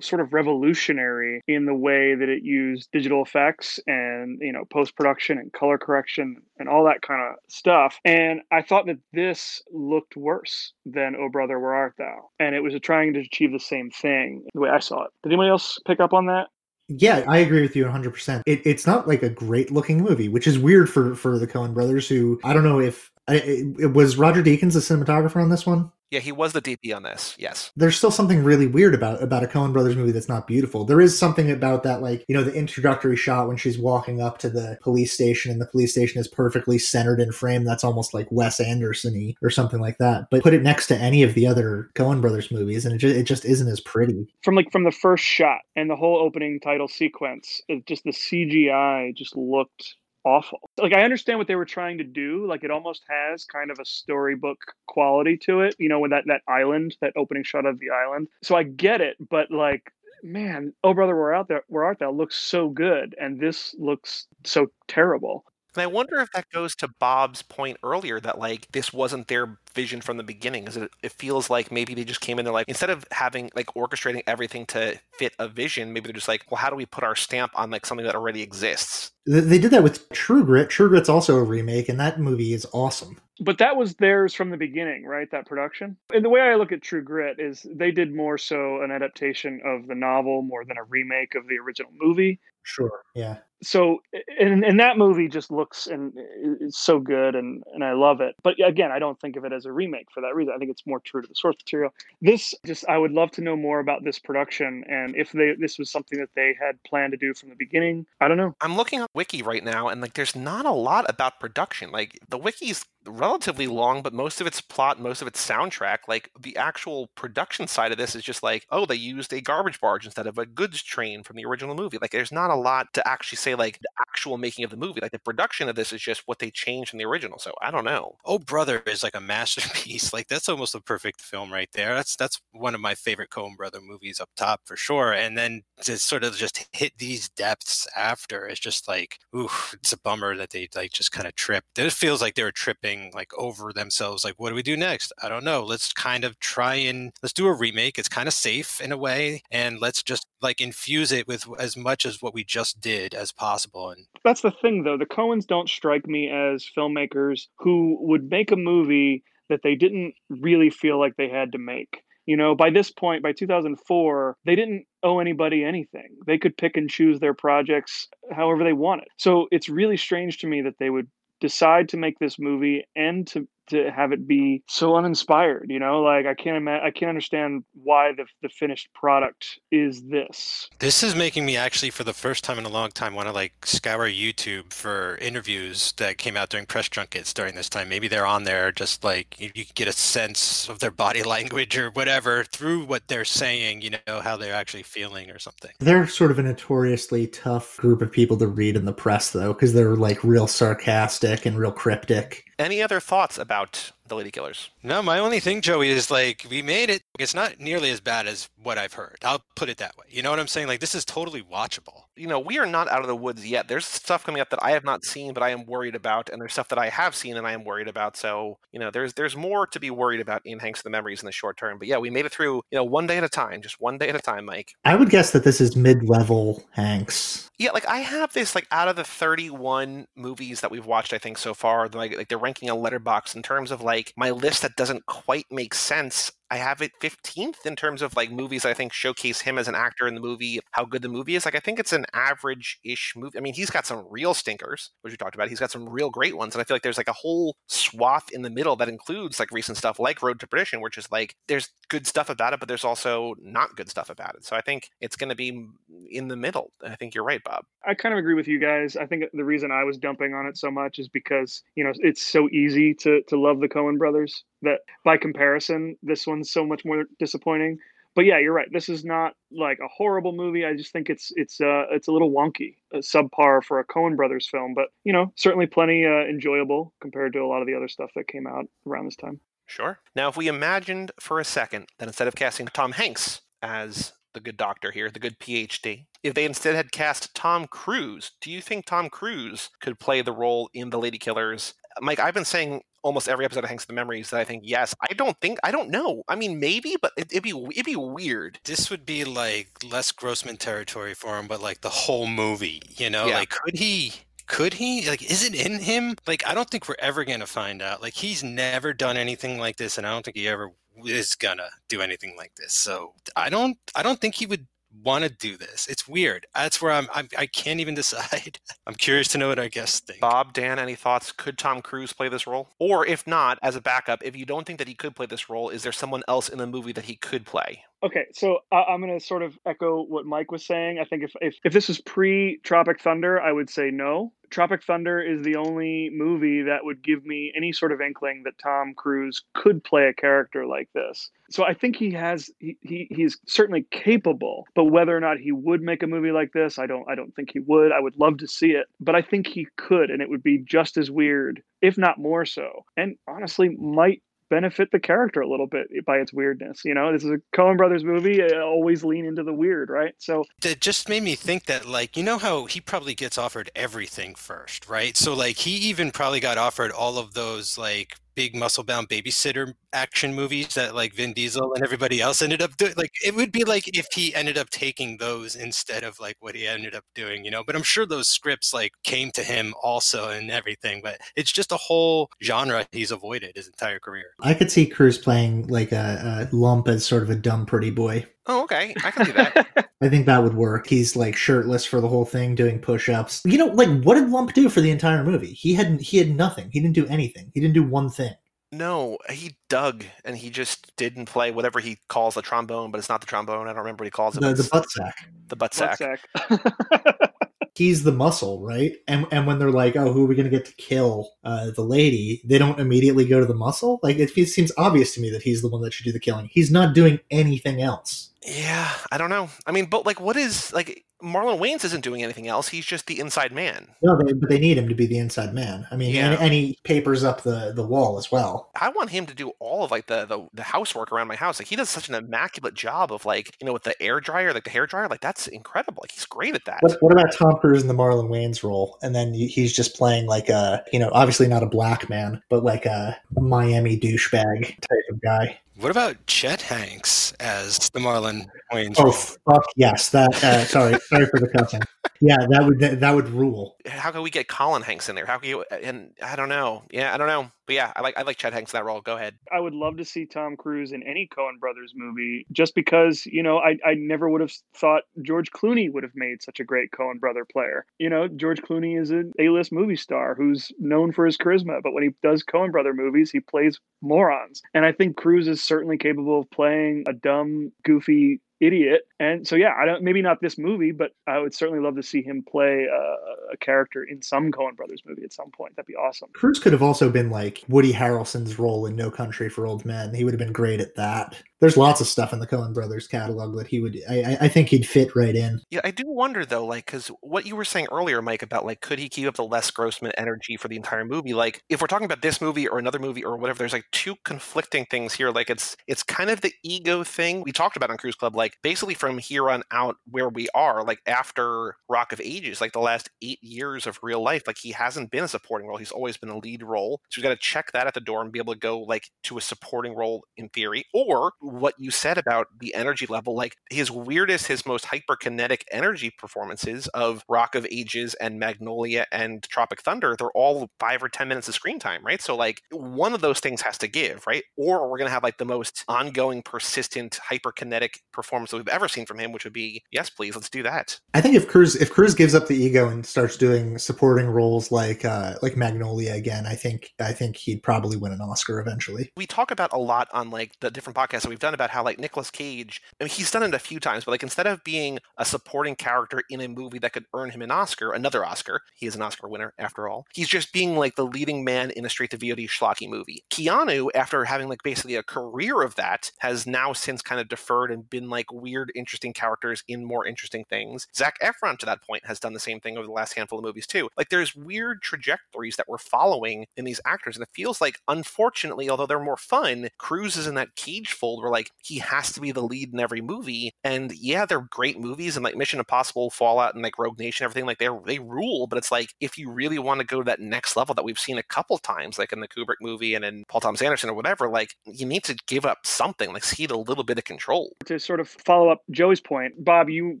sort of revolutionary in the way that it used digital effects and, you know, post production and color correction and all that kind of stuff. And I thought that this looked worse than Oh Brother, Where Art Thou? And it was trying to achieve the same thing the way I saw it. Did anybody else pick up on that? Yeah, I agree with you 100%. It, it's not like a great looking movie, which is weird for for the Coen brothers who I don't know if it, it, was Roger Deakins the cinematographer on this one. Yeah, he was the DP on this. Yes. There's still something really weird about about a Coen Brothers movie that's not beautiful. There is something about that, like you know, the introductory shot when she's walking up to the police station, and the police station is perfectly centered in frame. That's almost like Wes Anderson-y or something like that. But put it next to any of the other Coen Brothers movies, and it just, it just isn't as pretty. From like from the first shot and the whole opening title sequence, it just the CGI just looked awful. Like I understand what they were trying to do. Like it almost has kind of a storybook quality to it, you know, with that that island, that opening shot of the island. So I get it, but like man, oh brother, where out there where art thou looks so good and this looks so terrible. And I wonder if that goes to Bob's point earlier that like this wasn't their vision from the beginning. Is it, it feels like maybe they just came in there like instead of having like orchestrating everything to fit a vision, maybe they're just like, well, how do we put our stamp on like something that already exists? They did that with True Grit. True Grit's also a remake, and that movie is awesome. But that was theirs from the beginning, right? That production. And the way I look at True Grit is they did more so an adaptation of the novel more than a remake of the original movie. Sure. Yeah so and, and that movie just looks and uh, it's so good and and i love it. But again i don't think of it as a remake for that reason. I think it's more true to the source material. This just i would love to know more about this production and if they this was something that they had planned to do from the beginning. I don't know. I'm looking at wiki right now and like there's not a lot about production. Like the wiki's relatively long, but most of its plot, most of its soundtrack, like the actual production side of this is just like, oh, they used a garbage barge instead of a goods train from the original movie. Like, there's not a lot to actually say, like, the actual making of the movie. Like, the production of this is just what they changed from the original. So I don't know. Oh, Brother is like a masterpiece. Like, that's almost a perfect film right there. That's that's one of my favorite Coen Brother movies up top for sure. And then to sort of just hit these depths after, it's just like, ooh, it's a bummer that they like just kind of tripped. It feels like they were tripping like over themselves like what do we do next? I don't know. Let's kind of try and let's do a remake. It's kind of safe in a way and let's just like infuse it with as much as what we just did as possible. And that's the thing though. The coens don't strike me as filmmakers who would make a movie that they didn't really feel like they had to make. You know by this point by 2004 they didn't owe anybody anything. They could pick and choose their projects however they wanted. So it's really strange to me that they would decide to make this movie and to to have it be so uninspired you know? Like i can't imagine i can't understand why the, the finished product is this. This is making me actually for the first time in a long time want to like scour youtube for interviews that came out during press junkets during this time. Maybe they're on there just like you, you get a sense of their body language or whatever through what they're saying you know how they're actually feeling or something. They're sort of a notoriously tough group of people to read in the press though because they're like real sarcastic and real cryptic any other thoughts about the Lady Killers? No, my only thing, Joey, is like we made it. It's not nearly as bad as what I've heard. I'll put it that way. You know what I'm saying? Like this is totally watchable. You know, we are not out of the woods yet. There's stuff coming up that I have not seen, but I am worried about, and there's stuff that I have seen and I am worried about. So, you know, there's there's more to be worried about in Hanks for the Memories in the short term. But yeah, we made it through, you know, one day at a time, just one day at a time, Mike. I would guess that this is mid-level Hanks. Yeah, like I have this like out of the 31 movies that we've watched, I think so far, like like they're ranking a Letterboxd in terms of like my list that doesn't quite make sense I have it 15th in terms of like movies I think showcase him as an actor in the movie, how good the movie is. Like I think it's an average-ish movie. I mean, he's got some real stinkers, which we talked about. He's got some real great ones, and I feel like there's like a whole swath in the middle that includes like recent stuff like Road to Perdition, which is like there's good stuff about it, but there's also not good stuff about it. So I think it's going to be in the middle. I think you're right, Bob. I kind of agree with you guys. I think the reason I was dumping on it so much is because you know it's so easy to to love the Coen brothers that by comparison, this one's so much more disappointing. But yeah, you're right. This is not like a horrible movie. I just think it's it's uh it's a little wonky, a subpar for a Coen Brothers film, but you know certainly plenty uh, enjoyable compared to a lot of the other stuff that came out around this time. Sure. Now, if we imagined for a second that instead of casting Tom Hanks as the good doctor here, the good PhD, if they instead had cast Tom Cruise, do you think Tom Cruise could play the role in The Lady Killers? Mike, I've been saying almost every episode of Hanks the Memories that I think yes. I don't think I don't know. I mean, maybe, but it, would be it'd be weird. This would be like Les Grossman territory for him, but like the whole movie. You know, yeah. like could he? Could he? Like, is it in him? Like, I don't think we're ever gonna find out. Like, he's never done anything like this, and I don't think he ever is gonna do anything like this. So I don't. I don't think he would want to do this. It's weird. That's where I'm, I'm I can't even decide. I'm curious to know what our guests think. Bob, Dan, any thoughts? Could Tom Cruise play this role? Or if not, as a backup, if you don't think that he could play this role, is there someone else in the movie that he could play? Okay, so uh, I'm going to sort of echo what Mike was saying. I think if, if, if this was pre Tropic Thunder, I would say no. Tropic Thunder is the only movie that would give me any sort of inkling that Tom Cruise could play a character like this. So I think he has he, he he's certainly capable, but whether or not he would make a movie like this, I don't I don't think he would. I would love to see it, but I think he could and it would be just as weird, if not more so. And honestly might benefit the character a little bit by its weirdness. You know, this is a Coen Brothers movie. always lean into the weird, right? So it just made me think that, like, you know how he probably gets offered everything first, right? So, like, he even probably got offered all of those, like, big muscle bound babysitter action movies that like Vin Diesel and everybody else ended up doing. Like it would be like if he ended up taking those instead of like what he ended up doing, you know. But I'm sure those scripts like came to him also and everything. But it's just a whole genre he's avoided his entire career. I could see Cruise playing like a, a lump as sort of a dumb pretty boy. Oh, okay. I can see that. I think that would work. He's like shirtless for the whole thing, doing push-ups. You know, like what did Lump do for the entire movie? He had he had nothing. He didn't do anything. He didn't do one thing. No, he dug and he just didn't play whatever he calls the trombone, but it's not the trombone. I don't remember what he calls it. The, the butt sack. The butt sack. Butt sack. he's the muscle, right? And and when they're like, "Oh, who are we going to get to kill uh, the lady?" They don't immediately go to the muscle. Like it, it seems obvious to me that he's the one that should do the killing. He's not doing anything else. Yeah, I don't know. I mean, but like, what is like? Marlon Wayans isn't doing anything else. He's just the inside man. No, they, but they need him to be the inside man. I mean, yeah. and, and, he papers up the, the wall as well. I want him to do all of like the, the, the housework around my house. Like he does such an immaculate job of like you know with the air dryer, like the hair dryer. Like that's incredible. Like he's great at that. What, what about Tom Cruise in the Marlon Wayans role? And then he's just playing like a you know obviously not a black man, but like a Miami douchebag type of guy. What about Chet Hanks as the Marlon Wayans? Oh fuck yes! That uh, sorry, sorry for the cussing. Yeah, that would that, that would rule. How can we get Colin Hanks in there? How can you? And I don't know. Yeah, I don't know. But yeah, I like I like Chet Hanks in that role. Go ahead. I would love to see Tom Cruise in any Coen Brothers movie, just because you know I I never would have thought George Clooney would have made such a great Coen Brother player. You know, George Clooney is an A-list movie star who's known for his charisma, but when he does Coen Brother movies, he plays morons. And I think Cruise is certainly capable of playing a dumb, goofy idiot. And so, yeah, I don't maybe not this movie, but I would certainly love to see him play a, a character in some Coen Brothers movie at some point. That'd be awesome. Cruise could have also been like Woody Harrelson's role in No Country for Old Men. He would have been great at that there's lots of stuff in the Coen Brothers catalog that he would. I, I think he'd fit right in. Yeah, I do wonder though, like, because what you were saying earlier, Mike, about like, could he keep up the Les Grossman energy for the entire movie? Like, if we're talking about this movie or another movie or whatever, there's like two conflicting things here. Like, it's it's kind of the ego thing we talked about on Cruise Club. Like, basically from here on out, where we are, like after Rock of Ages, like the last eight years of real life, like he hasn't been a supporting role. He's always been a lead role. So we got to check that at the door and be able to go like to a supporting role in theory, or what you said about the energy level. Like his weirdest, his most hyperkinetic energy performances of Rock of Ages and Magnolia and Tropic Thunder, they're all five or 10 minutes of screen time, right? So, like, one of those things has to give, right? Or we're going to have like the most ongoing, persistent, hyperkinetic performance that we've ever seen from him, which would be, yes, please, let's do that. I think if Cruise, if Cruise gives up the ego and starts doing supporting roles like, uh, like Magnolia again, I think, I think he'd probably win an Oscar eventually. We talk about a lot on like the different podcasts that we've done about how like Nicolas Cage, I mean, he's done it a few times, but like instead of being a supporting character in a movie that could earn him an Oscar, another Oscar, he is an Oscar winner after all, he's just being like the leading man in a straight to VOD schlocky movie. Keanu, after having like basically a career of that, has now since kind of deferred and been like weird, interesting characters in more interesting things. Zac Efron, to that point, has done the same thing over the last handful of movies too. Like there's weird trajectories that we're following in these actors, and it feels like, unfortunately, although they're more fun, Cruise is in that cage fold like he has to be the lead in every movie. And yeah, they're great movies and like Mission Impossible, Fallout, and like Rogue Nation, everything like they they rule. But it's like if you really want to go to that next level that we've seen a couple times, like in the Kubrick movie and in Paul Thomas Anderson or whatever, like you need to give up something, like cede a little bit of control. To sort of follow up Joey's point, Bob, you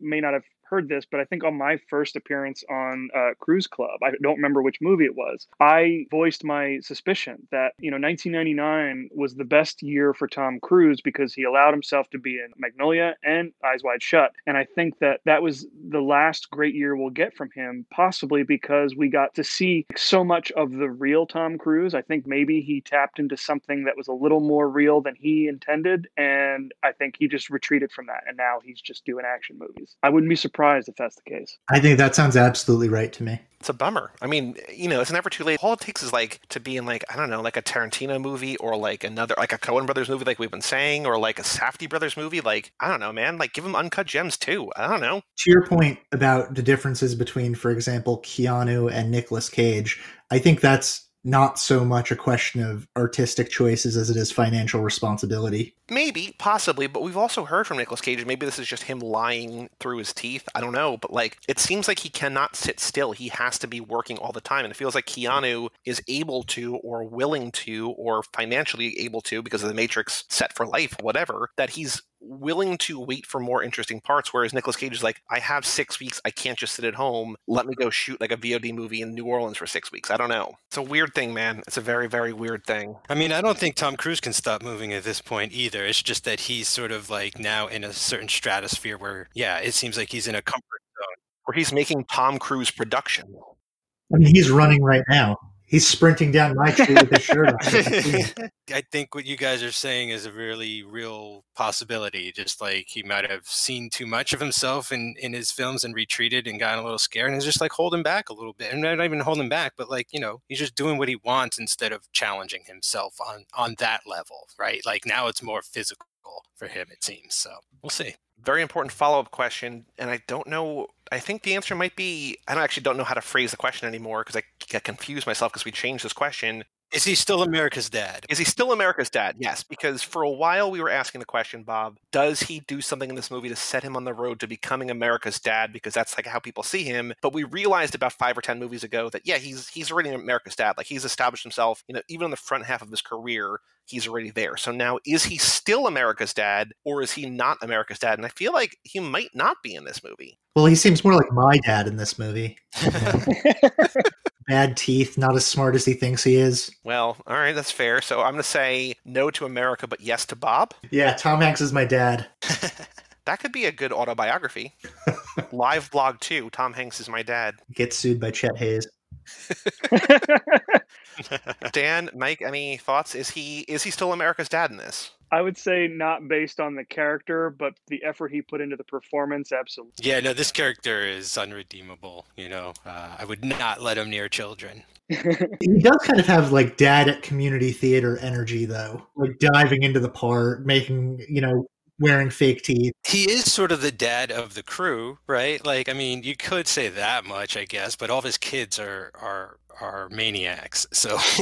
may not have heard this, but I think on my first appearance on uh, Cruise Club, I don't remember which movie it was. I voiced my suspicion that you know 1999 was the best year for Tom Cruise because he allowed himself to be in Magnolia and Eyes Wide Shut, and I think that that was the last great year we'll get from him, possibly because we got to see so much of the real Tom Cruise. I think maybe he tapped into something that was a little more real than he intended, and I think he just retreated from that, and now he's just doing action movies. I wouldn't be surprised if that's the case. I think that sounds absolutely right to me. It's a bummer. I mean, you know, it's never too late. All it takes is like to be in like I don't know, like a Tarantino movie or like another like a Coen Brothers movie, like we've been saying, or like a Safdie Brothers movie. Like I don't know, man. Like give them uncut gems too. I don't know. To your point about the differences between, for example, Keanu and Nicolas Cage, I think that's not so much a question of artistic choices as it is financial responsibility. Maybe, possibly, but we've also heard from Nicolas Cage. Maybe this is just him lying through his teeth. I don't know, but like it seems like he cannot sit still. He has to be working all the time, and it feels like Keanu is able to, or willing to, or financially able to, because of the Matrix set for life, whatever. That he's willing to wait for more interesting parts. Whereas Nicolas Cage is like, I have six weeks. I can't just sit at home. Let me go shoot like a VOD movie in New Orleans for six weeks. I don't know. It's a weird thing, man. It's a very, very weird thing. I mean, I don't think Tom Cruise can stop moving at this point either. It's just that he's sort of like now in a certain stratosphere where, yeah, it seems like he's in a comfort zone. Where he's making Tom Cruise production. I mean, he's running right now. He's sprinting down my street with his shirt on. I think what you guys are saying is a really real possibility. Just like he might have seen too much of himself in, in his films and retreated and gotten a little scared and is just like holding back a little bit. And not even holding back, but like, you know, he's just doing what he wants instead of challenging himself on on that level, right? Like now it's more physical for him, it seems. So we'll see. Very important follow up question, and I don't know. I think the answer might be I don't actually don't know how to phrase the question anymore because I get confused myself because we changed this question. Is he still America's dad? Is he still America's dad? Yes, because for a while we were asking the question, Bob, does he do something in this movie to set him on the road to becoming America's dad? Because that's like how people see him. But we realized about five or ten movies ago that yeah, he's he's already America's dad. Like he's established himself, you know, even in the front half of his career, he's already there. So now is he still America's dad or is he not America's dad? And I feel like he might not be in this movie. Well, he seems more like my dad in this movie. Bad teeth, not as smart as he thinks he is. Well, all right, that's fair. So I'm going to say no to America, but yes to Bob. Yeah, Tom Hanks is my dad. That could be a good autobiography. Live blog too. Tom Hanks is my dad. Gets sued by Chet Hayes. Dan, Mike, any thoughts? Is he is he still America's dad in this? I would say not based on the character, but the effort he put into the performance, absolutely. Yeah, no, this character is unredeemable. You know, uh, I would not let him near children. He does kind of have like dad at community theater energy, though. Like diving into the part, making, you know, wearing fake teeth. He is sort of the dad of the crew, right? Like, I mean, you could say that much, I guess, but all of his kids are are are maniacs. So,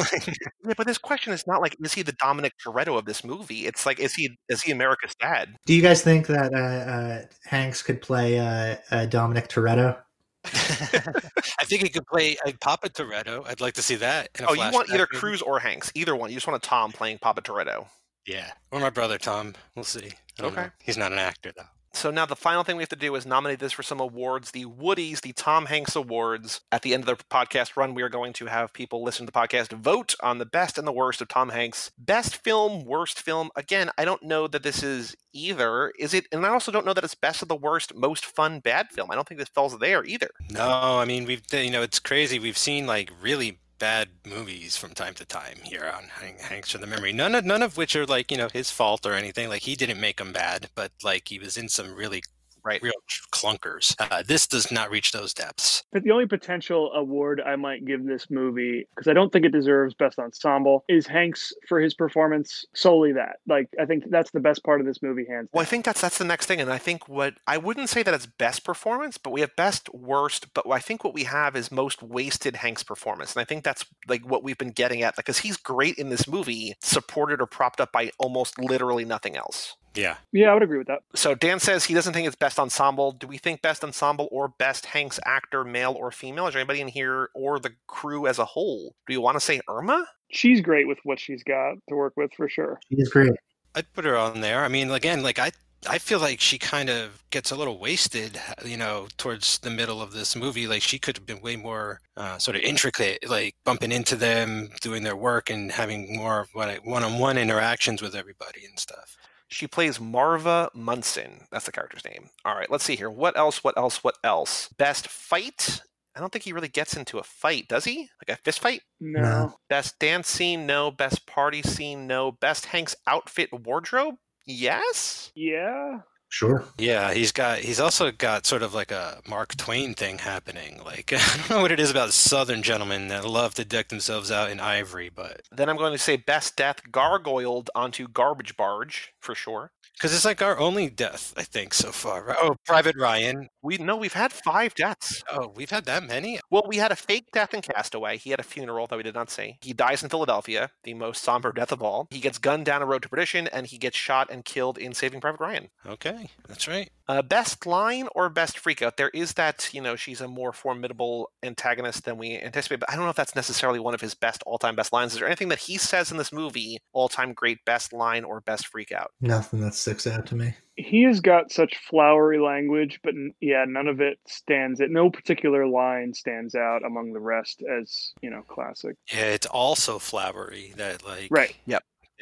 Yeah, but this question is not like is he the Dominic Toretto of this movie? It's like is he is he America's dad? Do you guys think that uh, uh, Hanks could play uh, uh, Dominic Toretto? I think he could play a Papa Toretto. I'd like to see that. in a Oh, you want either movie. Cruise or Hanks, either one. You just want a Tom playing Papa Toretto. Yeah, or my brother Tom. We'll see. Okay. know. He's not an actor though. So now the final thing we have to do is nominate this for some awards, the Woodies, the Tom Hanks Awards. At the end of the podcast run, we are going to have people listen to the podcast vote on the best and the worst of Tom Hanks. Best film, worst film. Again, I don't know that this is either. Is it? And I also don't know that it's best of the worst, most fun, bad film. I don't think this falls there either. No, I mean we've you know it's crazy. We've seen like really bad movies from time to time here on Hank, Hanks from the Memory. None of none of which are like you know his fault or anything. Like he didn't make them bad, but like he was in some really Right. real clunkers. Uh, this does not reach those depths. But the only potential award I might give this movie, because I don't think it deserves Best Ensemble, is Hanks for his performance. Solely that. Like, I think that's the best part of this movie, hands Well, I think that's that's the next thing, and I think what I wouldn't say that it's best performance, but we have best, worst. But I think what we have is most wasted Hanks performance, and I think that's like what we've been getting at, because he's great in this movie, supported or propped up by almost literally nothing else. Yeah. Yeah, I would agree with that. So Dan says he doesn't think it's best ensemble. Do we think best ensemble or best Hanks actor, male or female? Is there anybody in here or the crew as a whole? Do you want to say Irma? She's great with what she's got to work with for sure. He is great. I'd put her on there. I mean, again, like I I feel like she kind of gets a little wasted, you know, towards the middle of this movie. Like she could have been way more uh, sort of intricate, like bumping into them, doing their work, and having more one-on-one interactions with everybody and stuff. She plays Marva Munson. That's the character's name. All right, let's see here. What else? What else? What else? Best fight. I don't think he really gets into a fight, does he? Like a fist fight? No. Best dance scene, no. Best party scene, no. Best Hank's outfit wardrobe, yes. Yeah. Sure. Yeah, he's got he's also got sort of like a Mark Twain thing happening. Like I don't know what it is about Southern gentlemen that love to deck themselves out in ivory, but Then I'm going to say best death gargoyled onto garbage barge for sure. Because it's like our only death, I think, so far. right? Oh, Private Ryan. We no, we've had five deaths. Oh, we've had that many. Well, we had a fake death in Castaway. He had a funeral that we did not see. He dies in Philadelphia, the most somber death of all. He gets gunned down a road to perdition, and he gets shot and killed in Saving Private Ryan. Okay, that's right. Uh, best line or best freakout? There is that, you know, she's a more formidable antagonist than we anticipate, but I don't know if that's necessarily one of his best all time best lines. Is there anything that he says in this movie, all time great best line or best freakout? Nothing that sticks out to me. He has got such flowery language, but yeah, none of it stands. It no particular line stands out among the rest as you know classic. Yeah, it's also flowery that like Right.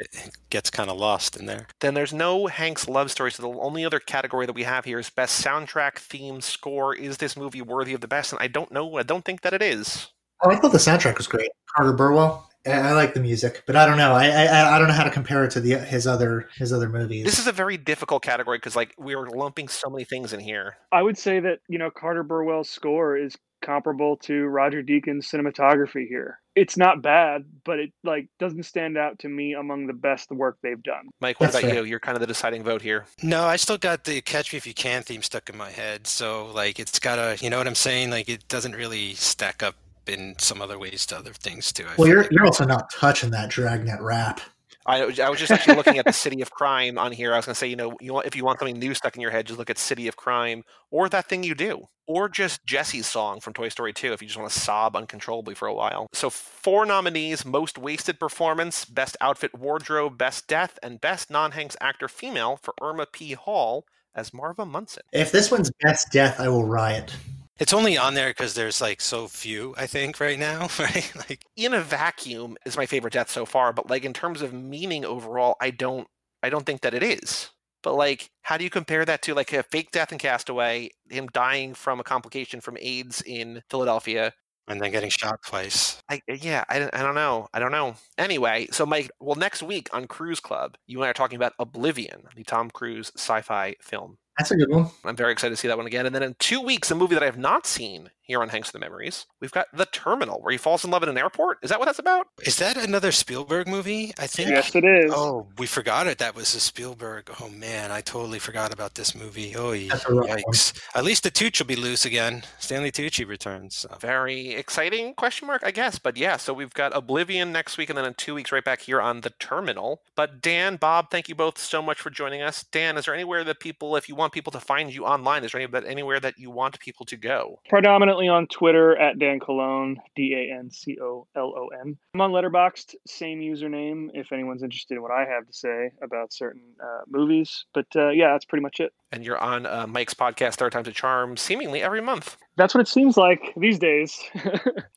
It gets kind of lost in there. Then there's no Hank's love story. So the only other category that we have here is best soundtrack, theme, score. Is this movie worthy of the best? And I don't know. I don't think that it is. Oh, I thought the soundtrack was great. Carter Burwell. I, I like the music, but I don't know. I, I I don't know how to compare it to the his other his other movies. This is a very difficult category because like we are lumping so many things in here. I would say that you know Carter Burwell's score is comparable to Roger Deakins' cinematography here. It's not bad, but it like doesn't stand out to me among the best work they've done. Mike, what That's about fair. you? You're kind of the deciding vote here. No, I still got the "Catch Me If You Can" theme stuck in my head. So like, it's got a, you know what I'm saying? Like, it doesn't really stack up in some other ways to other things too. I well, you're like. you're also not touching that dragnet rap. I, I was just actually looking at the City of Crime on here. I was going to say, you know, you want, if you want something new stuck in your head, just look at City of Crime or that thing you do, or just Jesse's song from Toy Story 2 if you just want to sob uncontrollably for a while. So, four nominees Most Wasted Performance, Best Outfit Wardrobe, Best Death, and Best Non Hanks Actor Female for Irma P. Hall as Marva Munson. If this one's best death, I will riot. It's only on there because there's like so few, I think, right now, right? Like, In a vacuum is my favorite death so far, but like in terms of meaning overall, I don't I don't think that it is. But like, how do you compare that to like a fake death in Castaway, him dying from a complication from AIDS in Philadelphia? and then getting shot twice. I uh, yeah, I, don't- I don't know. I don't know. Anyway, so Mike, well, next week on Cruise Club, you and I are talking about Oblivion, the Tom Cruise sci-fi film. That's a good one. I'm very excited to see that one again. And then in two weeks, a movie that I have not seen here on Hanks for the Memories, we've got The Terminal, where he falls in love in an airport. Is that what that's about? Is that another Spielberg movie? I think. Yes, it is. Oh, we forgot it. That was a Spielberg. Oh man, I totally forgot about this movie. Oh, That's a rough one. yikes! At least the Tooch will be loose again. Stanley Tucci returns. So. Very exciting question mark, I guess. But yeah, so we've got Oblivion next week, and then in two weeks, right back here on The Terminal. But Dan, Bob, thank you both so much for joining us. Dan, is there anywhere that people, if you want people to find you online, is there any, anywhere that you want people to go? Predominantly on Twitter at Dan Colon, D A N C O L O N. I'm on Letterboxd, same username if anyone's interested in what I have to say about certain uh, movies. But uh, yeah, that's pretty much it. And you're on uh, Mike's podcast, Third Time's a Charm, seemingly every month. That's what it seems like these days.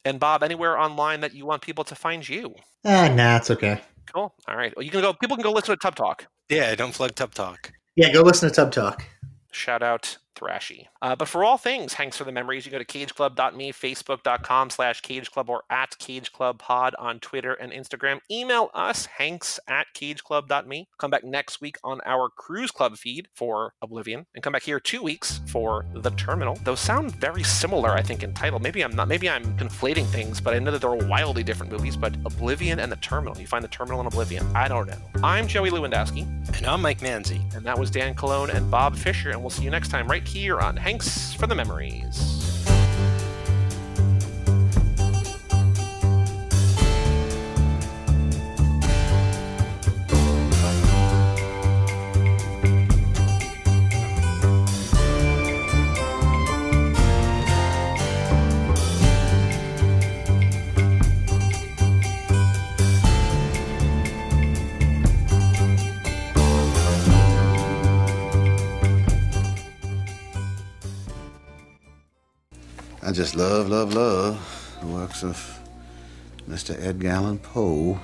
And Bob, anywhere online that you want people to find you? Ah, nah, it's okay. Cool. All right. Well, you can go. People can go listen to Tub Talk. Yeah, don't plug Tub Talk. Yeah, go listen to Tub Talk. Shout out Thrashy. Uh, but for all things Hanks for the Memories, you go to cageclub.me, facebook.com slash cageclub, or at cageclubpod on Twitter and Instagram. Email us, hanks at cageclub.me. Come back next week on our Cruise Club feed for Oblivion, and come back here two weeks for The Terminal. Those sound very similar, I think, in title. Maybe I'm not, maybe I'm conflating things, but I know that they're wildly different movies, but Oblivion and The Terminal. You find The Terminal and Oblivion. I don't know. I'm Joey Lewandowski. And I'm Mike Manzi. And that was Dan Colon and Bob Fisher. And we'll see you next time right here on Hanks for the Memories. Just love, love, love the works of Mr. Edgar Allan Poe.